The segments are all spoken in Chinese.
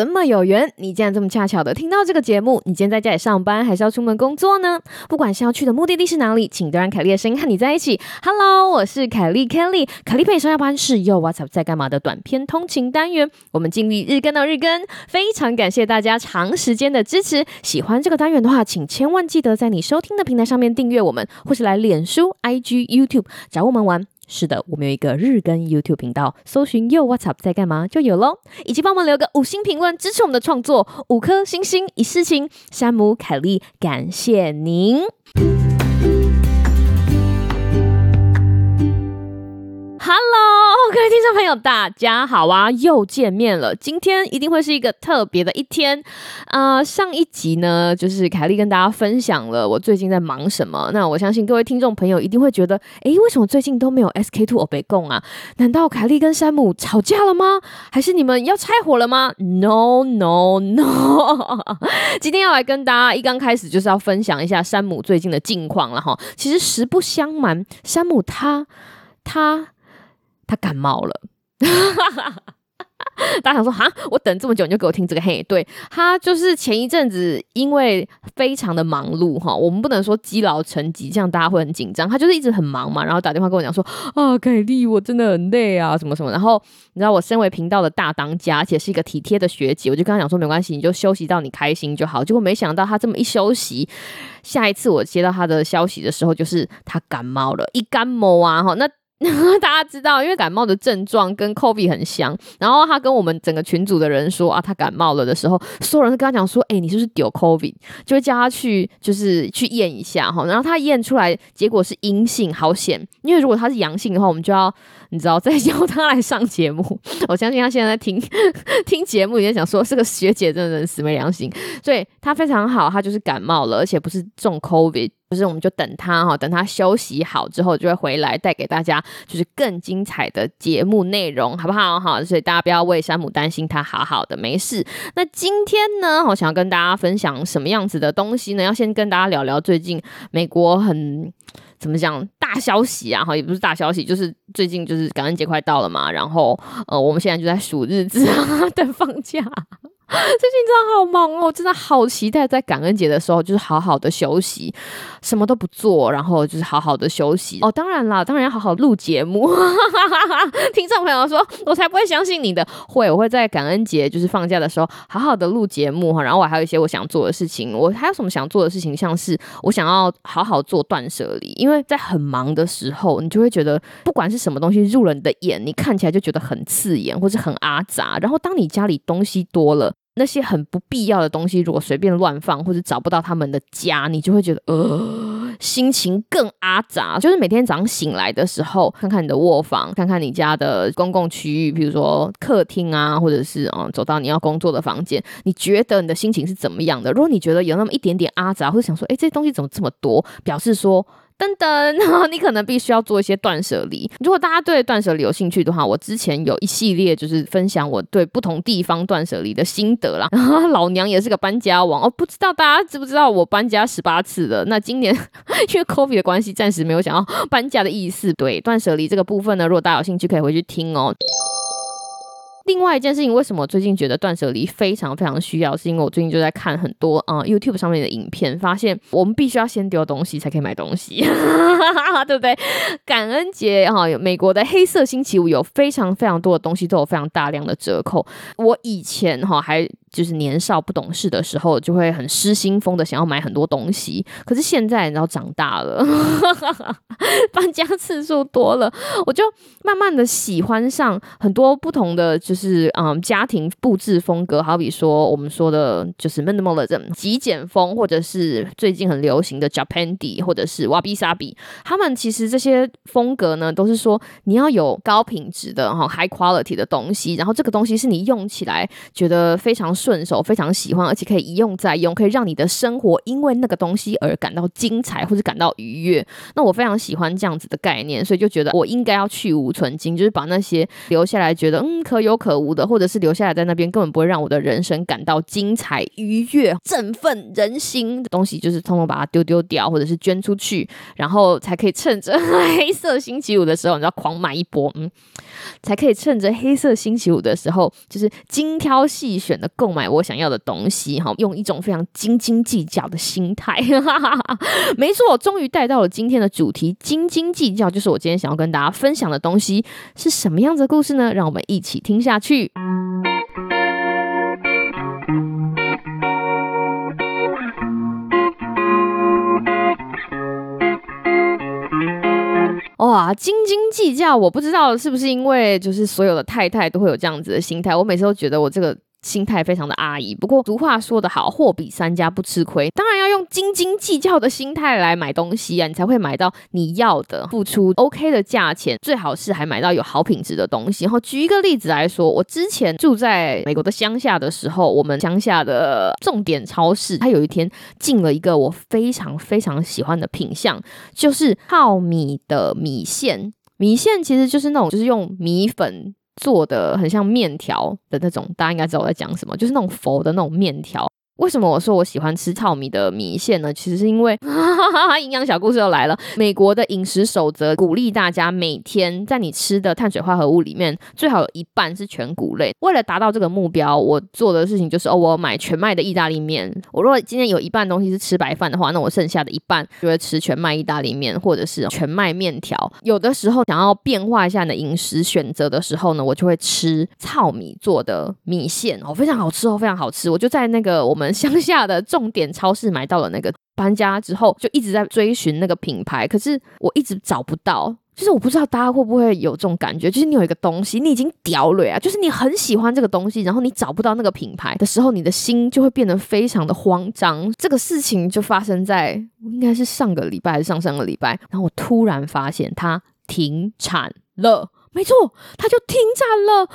怎么有缘？你竟然这么恰巧的听到这个节目？你今天在家里上班，还是要出门工作呢？不管是要去的目的地是哪里，请都让凯莉的声音和你在一起。Hello，我是凯莉 Kelly，凯莉陪上下班是又 What's Up 在干嘛的短篇通勤单元。我们尽力日更到日更，非常感谢大家长时间的支持。喜欢这个单元的话，请千万记得在你收听的平台上面订阅我们，或是来脸书、IG、YouTube 找我们玩。是的，我们有一个日更 YouTube 频道，搜寻 Yo What's Up 在干嘛就有喽，以及帮忙留个五星评论支持我们的创作，五颗星星一世情。山姆凯莉，感谢您。大家好啊，又见面了。今天一定会是一个特别的一天啊、上一集呢，就是凯莉跟大家分享了我最近在忙什么。那我相信各位听众朋友一定会觉得，诶，为什么最近都没有 SK Two 欧北共啊？难道凯莉跟山姆吵架了吗？还是你们要拆伙了吗？No No No！今天要来跟大家一刚开始就是要分享一下山姆最近的近况了哈。其实实不相瞒，山姆他他。他感冒了，大家想说哈，我等这么久你就给我听这个嘿？对，他就是前一阵子因为非常的忙碌哈，我们不能说积劳成疾，这样大家会很紧张。他就是一直很忙嘛，然后打电话跟我讲说啊，凯莉，我真的很累啊，什么什么。然后你知道我身为频道的大当家，而且是一个体贴的学姐，我就跟他讲说没关系，你就休息到你开心就好。结果没想到他这么一休息，下一次我接到他的消息的时候，就是他感冒了，一感冒啊哈那。大家知道，因为感冒的症状跟 COVID 很像，然后他跟我们整个群组的人说啊，他感冒了的时候，所有人都跟他讲说，哎、你是不是丢 COVID？就会叫他去，就是去验一下哈。然后他验出来结果是阴性，好险！因为如果他是阳性的话，我们就要你知道再邀他来上节目。我相信他现在在听 听节目，也在想说这个学姐真的死没良心。所以他非常好，他就是感冒了，而且不是中 COVID。就是，我们就等他哈，等他休息好之后，就会回来带给大家，就是更精彩的节目内容，好不好？哈，所以大家不要为山姆担心，他好好的，没事。那今天呢，我想要跟大家分享什么样子的东西呢？要先跟大家聊聊最近美国很怎么讲大消息啊？哈，也不是大消息，就是最近就是感恩节快到了嘛，然后呃，我们现在就在数日子啊，等放假。最近真的好忙哦，真的好期待在感恩节的时候，就是好好的休息，什么都不做，然后就是好好的休息哦。当然啦，当然要好好录节目。听众朋友说，我才不会相信你的，会，我会在感恩节就是放假的时候好好的录节目哈。然后我还有一些我想做的事情，我还有什么想做的事情，像是我想要好好做断舍离，因为在很忙的时候，你就会觉得不管是什么东西入了你的眼，你看起来就觉得很刺眼或者很阿杂。然后当你家里东西多了。那些很不必要的东西，如果随便乱放或者找不到他们的家，你就会觉得呃，心情更阿杂。就是每天早上醒来的时候，看看你的卧房，看看你家的公共区域，比如说客厅啊，或者是嗯，走到你要工作的房间，你觉得你的心情是怎么样的？如果你觉得有那么一点点阿杂，或者想说，哎，这东西怎么这么多？表示说。等等，你可能必须要做一些断舍离。如果大家对断舍离有兴趣的话，我之前有一系列就是分享我对不同地方断舍离的心得啦。然后老娘也是个搬家王哦，不知道大家知不知道我搬家十八次了。那今年 因为 COVID 的关系，暂时没有想要搬家的意思。对，断舍离这个部分呢，如果大家有兴趣，可以回去听哦。另外一件事情，为什么最近觉得断舍离非常非常需要？是因为我最近就在看很多啊、YouTube 上面的影片，发现我们必须要先丢东西才可以买东西，对不对？感恩节哈，有美国的黑色星期五，有非常非常多的东西都有非常大量的折扣。我以前哈还。就是年少不懂事的时候，就会很失心疯的想要买很多东西。可是现在，然后长大了，搬家次数多了，我就慢慢的喜欢上很多不同的，就是嗯家庭布置风格。好比说我们说的，就是 minimalism 极简风，或者是最近很流行的 Japandi，或者是 Wabi Sabi。他们其实这些风格呢，都是说你要有高品质的哈 high quality 的东西，然后这个东西是你用起来觉得非常。顺手，非常喜欢，而且可以一用再用，可以让你的生活因为那个东西而感到精彩或者感到愉悦。那我非常喜欢这样子的概念，所以就觉得我应该要去芜存菁，就是把那些留下来觉得嗯可有可无的，或者是留下来在那边根本不会让我的人生感到精彩、愉悦、振奋人心的东西，就是通通把它丢丢掉，或者是捐出去，然后才可以趁着黑色星期五的时候，你知道狂买一波，嗯，才可以趁着黑色星期五的时候，就是精挑细选的购买我想要的东西，哈，用一种非常斤斤计较的心态，没错，我终于带到了今天的主题，斤斤计较就是我今天想要跟大家分享的东西是什么样子的故事呢？让我们一起听下去。哇，斤斤计较，我不知道是不是因为就是所有的太太都会有这样子的心态。我每次都觉得我这个。心态非常的阿姨，不过俗话说得好，货比三家不吃亏。当然要用斤斤计较的心态来买东西啊，你才会买到你要的，付出 OK 的价钱，最好是还买到有好品质的东西。然后举一个例子来说，我之前住在美国的乡下的时候，我们乡下的重点超市，它有一天进了一个我非常非常喜欢的品相，就是泡米的米线。米线其实就是那种，就是用米粉。做的很像面条的那种，大家应该知道我在讲什么，就是那种佛的那种面条。为什么我说我喜欢吃糙米的米线呢？其实是因为哈哈哈营养小故事又来了。美国的饮食守则鼓励大家每天在你吃的碳水化合物里面最好有一半是全谷类。为了达到这个目标，我做的事情就是哦，我买全麦的意大利面。我如果今天有一半东西是吃白饭的话，那我剩下的一半就会吃全麦意大利面或者是全麦面条。有的时候想要变化一下你的饮食选择的时候呢，我就会吃糙米做的米线哦，非常好吃哦，非常好吃。我就在那个我们。乡下的重点超市买到了那个，搬家之后就一直在追寻那个品牌，可是我一直找不到。就是我不知道大家会不会有这种感觉，就是你有一个东西，你已经屌了啊，就是你很喜欢这个东西，然后你找不到那个品牌的时候，你的心就会变得非常的慌张。这个事情就发生在应该是上个礼拜还是上上个礼拜，然后我突然发现它停产了。没错，它就停产了，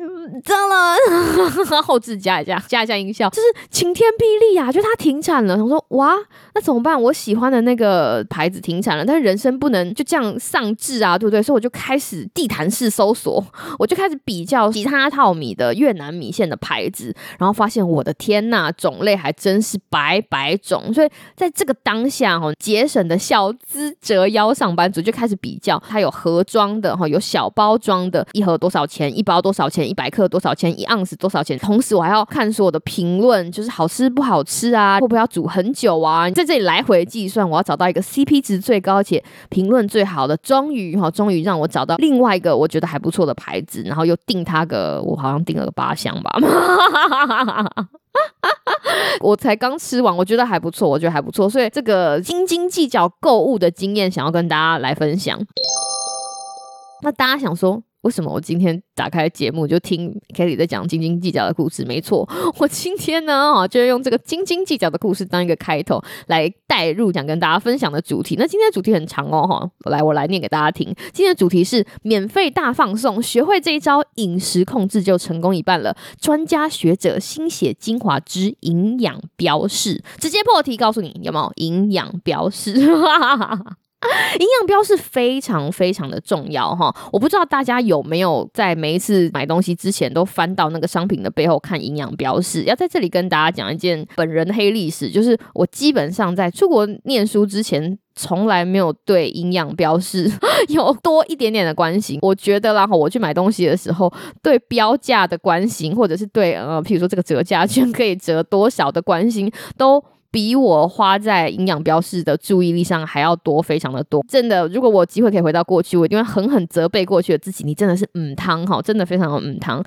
嗯，糟了，后置加一下，加一下音效，就是晴天霹雳呀！就它停产了，我说哇，那怎么办？我喜欢的那个牌子停产了，但是人生不能就这样丧志啊，对不对？所以我就开始地毯式搜索，我就开始比较其他套米的越南米线的牌子，然后发现我的天呐，种类还真是百百种。所以在这个当下，哈，节省的小资折腰上班族就开始比较，它有盒装的，哈，有。小包装的一盒多少钱？一包多少钱？一百克多少钱？一盎司多少钱？同时我还要看所有的评论，就是好吃不好吃啊，会不会要煮很久啊？在这里来回计算，我要找到一个 CP 值最高且评论最好的。终于哈，终于让我找到另外一个我觉得还不错的牌子，然后又订它个，我好像订了个八箱吧。我才刚吃完，我觉得还不错，我觉得还不错，所以这个斤斤计较购物的经验，想要跟大家来分享。那大家想说，为什么我今天打开节目就听 Kelly 在讲斤斤计较的故事？没错，我今天呢，就用这个斤斤计较的故事当一个开头来带入，想跟大家分享的主题。那今天的主题很长哦，哈，来，我来念给大家听。今天的主题是免费大放送，学会这一招饮食控制就成功一半了。专家学者心血精华之营养标示，直接破题告诉你有没有营养标示。营养标示非常非常的重要哈，我不知道大家有没有在每一次买东西之前都翻到那个商品的背后看营养标示。要在这里跟大家讲一件本人的黑历史，就是我基本上在出国念书之前，从来没有对营养标示 有多一点点的关心。我觉得啦，我去买东西的时候，对标价的关心，或者是对呃，譬如说这个折价券可以折多少的关心，都。比我花在营养标示的注意力上还要多，非常的多。真的，如果我有机会可以回到过去，我一定会狠狠责备过去的自己。你真的是嗯汤哈，真的非常的嗯汤。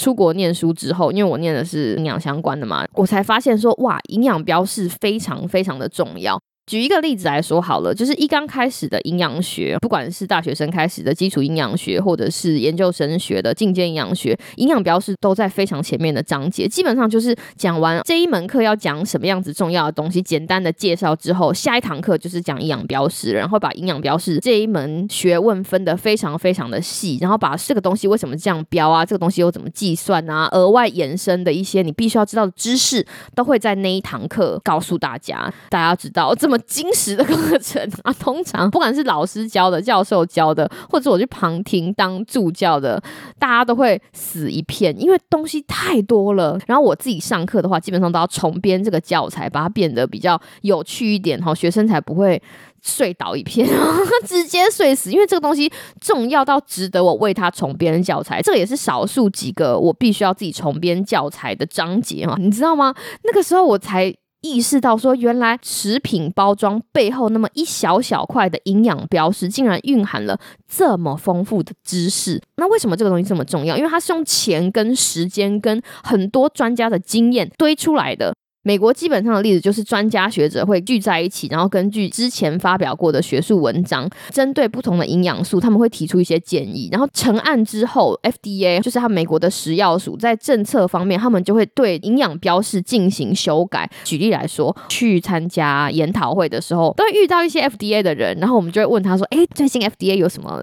出国念书之后，因为我念的是营养相关的嘛，我才发现说哇，营养标示非常非常的重要。举一个例子来说好了，就是一刚开始的营养学，不管是大学生开始的基础营养学，或者是研究生学的进阶营养学，营养标示都在非常前面的章节。基本上就是讲完这一门课要讲什么样子重要的东西，简单的介绍之后，下一堂课就是讲营养标示，然后把营养标示这一门学问分得非常非常的细，然后把这个东西为什么这样标啊，这个东西又怎么计算啊，额外延伸的一些你必须要知道的知识，都会在那一堂课告诉大家。大家知道这么。精实的课程啊，通常不管是老师教的、教授教的，或者我去旁听当助教的，大家都会死一片，因为东西太多了。然后我自己上课的话，基本上都要重编这个教材，把它变得比较有趣一点，哈，学生才不会睡倒一片，直接睡死。因为这个东西重要到值得我为他重编教材，这个也是少数几个我必须要自己重编教材的章节哈，你知道吗？那个时候我才。意识到说，原来食品包装背后那么一小小块的营养标识，竟然蕴含了这么丰富的知识。那为什么这个东西这么重要？因为它是用钱跟时间跟很多专家的经验堆出来的。美国基本上的例子就是专家学者会聚在一起，然后根据之前发表过的学术文章，针对不同的营养素，他们会提出一些建议。然后成案之后，FDA 就是他美国的食药署，在政策方面，他们就会对营养标示进行修改。举例来说，去参加研讨会的时候，都会遇到一些 FDA 的人，然后我们就会问他说：“哎，最近 FDA 有什么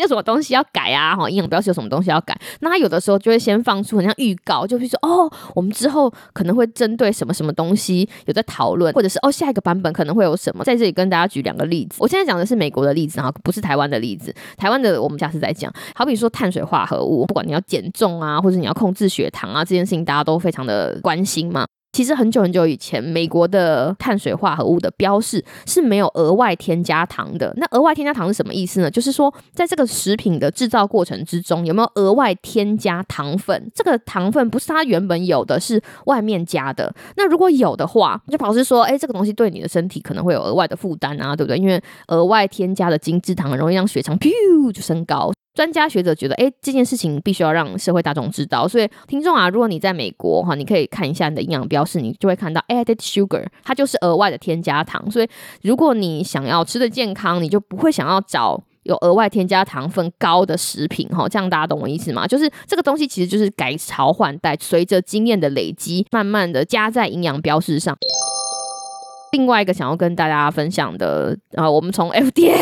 有什么东西要改啊？哈，营养标示有什么东西要改？”那他有的时候就会先放出很像预告，就会说：“哦，我们之后可能会针对什么什么。”什么东西有在讨论，或者是哦，下一个版本可能会有什么？在这里跟大家举两个例子。我现在讲的是美国的例子啊，不是台湾的例子。台湾的我们下次再讲。好比说碳水化合物，不管你要减重啊，或者你要控制血糖啊，这件事情大家都非常的关心嘛。其实很久很久以前，美国的碳水化合物的标示是没有额外添加糖的。那额外添加糖是什么意思呢？就是说，在这个食品的制造过程之中，有没有额外添加糖分？这个糖分不是它原本有的，是外面加的。那如果有的话，就表示说，哎，这个东西对你的身体可能会有额外的负担啊，对不对？因为额外添加的精制糖很容易让血糖噗就升高。专家学者觉得，哎，这件事情必须要让社会大众知道。所以，听众啊，如果你在美国哈，你可以看一下你的营养标示，你就会看到 added sugar，它就是额外的添加糖。所以，如果你想要吃的健康，你就不会想要找有额外添加糖分高的食品哈。这样大家懂我意思吗？就是这个东西其实就是改朝换代，随着经验的累积，慢慢的加在营养标示上。另外一个想要跟大家分享的，啊，我们从 FDA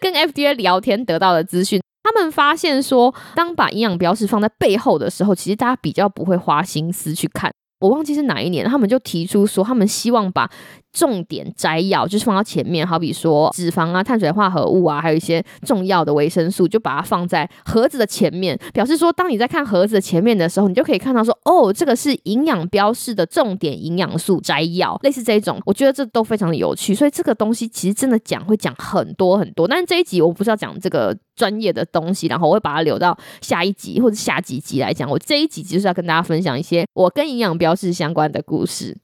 跟 FDA 聊天得到的资讯，他们发现说，当把营养标识放在背后的时候，其实大家比较不会花心思去看。我忘记是哪一年，他们就提出说，他们希望把重点摘要就是放到前面，好比说脂肪啊、碳水化合物啊，还有一些重要的维生素，就把它放在盒子的前面，表示说，当你在看盒子的前面的时候，你就可以看到说，哦，这个是营养标示的重点营养素摘要，类似这种，我觉得这都非常的有趣。所以这个东西其实真的讲会讲很多很多，但是这一集我不是要讲这个专业的东西，然后我会把它留到下一集或者下几集来讲。我这一集就是要跟大家分享一些我跟营养标示相关的故事。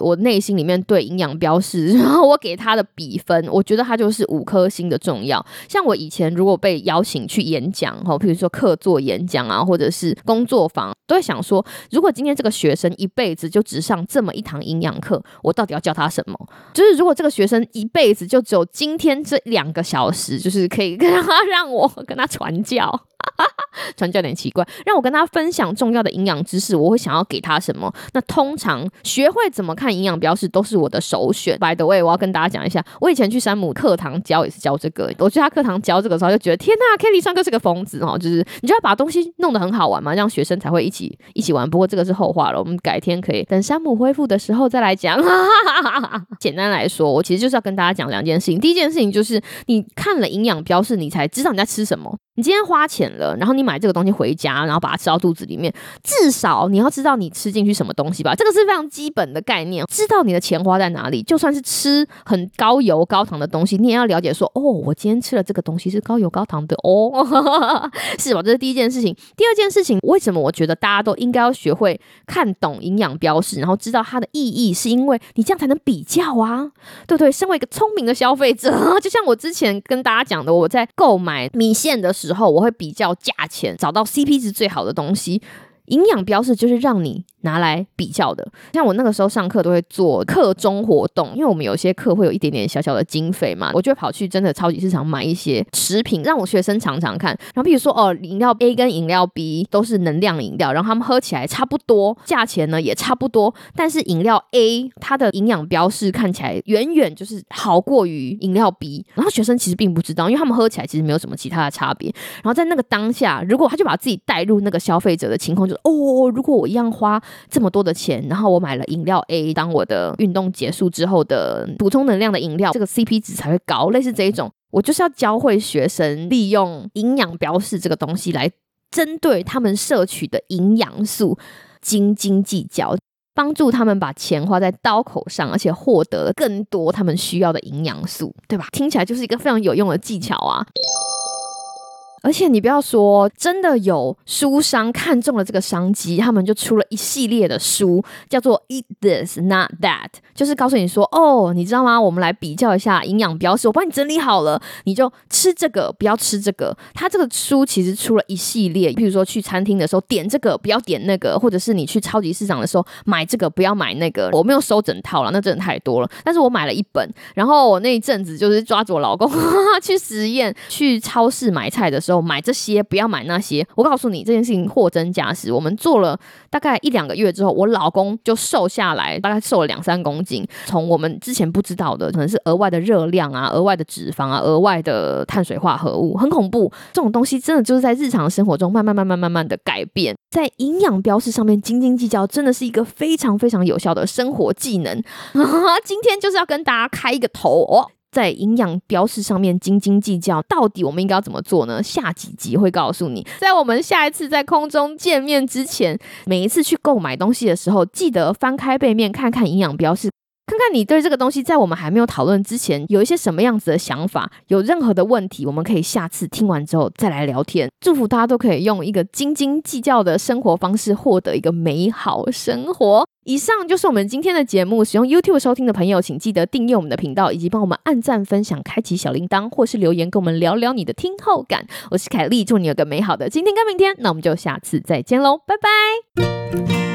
我内心里面对营养标示，然后我给他的比分，我觉得他就是五颗星的重要。像我以前如果被邀请去演讲，哈，比如说客座演讲啊，或者是工作坊，都会想说，如果今天这个学生一辈子就只上这么一堂营养课，我到底要教他什么？就是如果这个学生一辈子就只有今天这两个小时，就是可以 跟他让我跟他传教。传教有点奇怪，让我跟他分享重要的营养知识，我会想要给他什么？那通常学会怎么看营养标示都是我的首选。By the way，我要跟大家讲一下，我以前去山姆课堂教也是教这个。我去他课堂教这个时候，就觉得天呐，Kelly 上课是个疯子哦，就是你就要把东西弄得很好玩嘛，让学生才会一起一起玩。不过这个是后话了，我们改天可以等山姆恢复的时候再来讲。简单来说，我其实就是要跟大家讲两件事情。第一件事情就是你看了营养标示，你才知道你在吃什么。你今天花钱了，然后你买这个东西回家，然后把它吃到肚子里面，至少你要知道你吃进去什么东西吧？这个是非常基本的概念，知道你的钱花在哪里。就算是吃很高油高糖的东西，你也要了解说，哦，我今天吃了这个东西是高油高糖的哦，是吧？这是第一件事情。第二件事情，为什么我觉得大家都应该要学会看懂营养标示，然后知道它的意义，是因为你这样才能比较啊，对不对？身为一个聪明的消费者，就像我之前跟大家讲的，我在购买米线的时候。之后我会比较价钱，找到 CP 值最好的东西。营养标示就是让你拿来比较的。像我那个时候上课都会做课中活动，因为我们有些课会有一点点小小的经费嘛，我就会跑去真的超级市场买一些食品，让我学生尝尝看。然后比如说哦，饮料 A 跟饮料 B 都是能量饮料，然后他们喝起来差不多，价钱呢也差不多，但是饮料 A 它的营养标示看起来远远就是好过于饮料 B，然后学生其实并不知道，因为他们喝起来其实没有什么其他的差别。然后在那个当下，如果他就把自己带入那个消费者的情况，就哦，如果我一样花这么多的钱，然后我买了饮料 A 当我的运动结束之后的补充能量的饮料，这个 CP 值才会高。类似这一种，我就是要教会学生利用营养标示这个东西来针对他们摄取的营养素斤斤计较，帮助他们把钱花在刀口上，而且获得更多他们需要的营养素，对吧？听起来就是一个非常有用的技巧啊。而且你不要说，真的有书商看中了这个商机，他们就出了一系列的书，叫做 Eat This Not That，就是告诉你说，哦，你知道吗？我们来比较一下营养标示，我帮你整理好了，你就吃这个，不要吃这个。他这个书其实出了一系列，比如说去餐厅的时候点这个，不要点那个，或者是你去超级市场的时候买这个，不要买那个。我没有收整套了，那真的太多了。但是我买了一本，然后我那一阵子就是抓着我老公 去实验，去超市买菜的时候时候。买这些，不要买那些。我告诉你，这件事情货真价实。我们做了大概一两个月之后，我老公就瘦下来，大概瘦了两三公斤。从我们之前不知道的，可能是额外的热量啊、额外的脂肪啊、额外的碳水化合物，很恐怖。这种东西真的就是在日常生活中慢慢、慢慢、慢慢的改变。在营养标识上面斤斤计较，真的是一个非常非常有效的生活技能。今天就是要跟大家开一个头哦。在营养标识上面斤斤计较，到底我们应该要怎么做呢？下几集会告诉你。在我们下一次在空中见面之前，每一次去购买东西的时候，记得翻开背面看看营养标识，看看你对这个东西在我们还没有讨论之前有一些什么样子的想法。有任何的问题，我们可以下次听完之后再来聊天。祝福大家都可以用一个斤斤计较的生活方式，获得一个美好生活。以上就是我们今天的节目。使用 YouTube 收听的朋友，请记得订阅我们的频道，以及帮我们按赞、分享、开启小铃铛，或是留言跟我们聊聊你的听后感。我是凯莉，祝你有个美好的今天跟明天。那我们就下次再见喽，拜拜。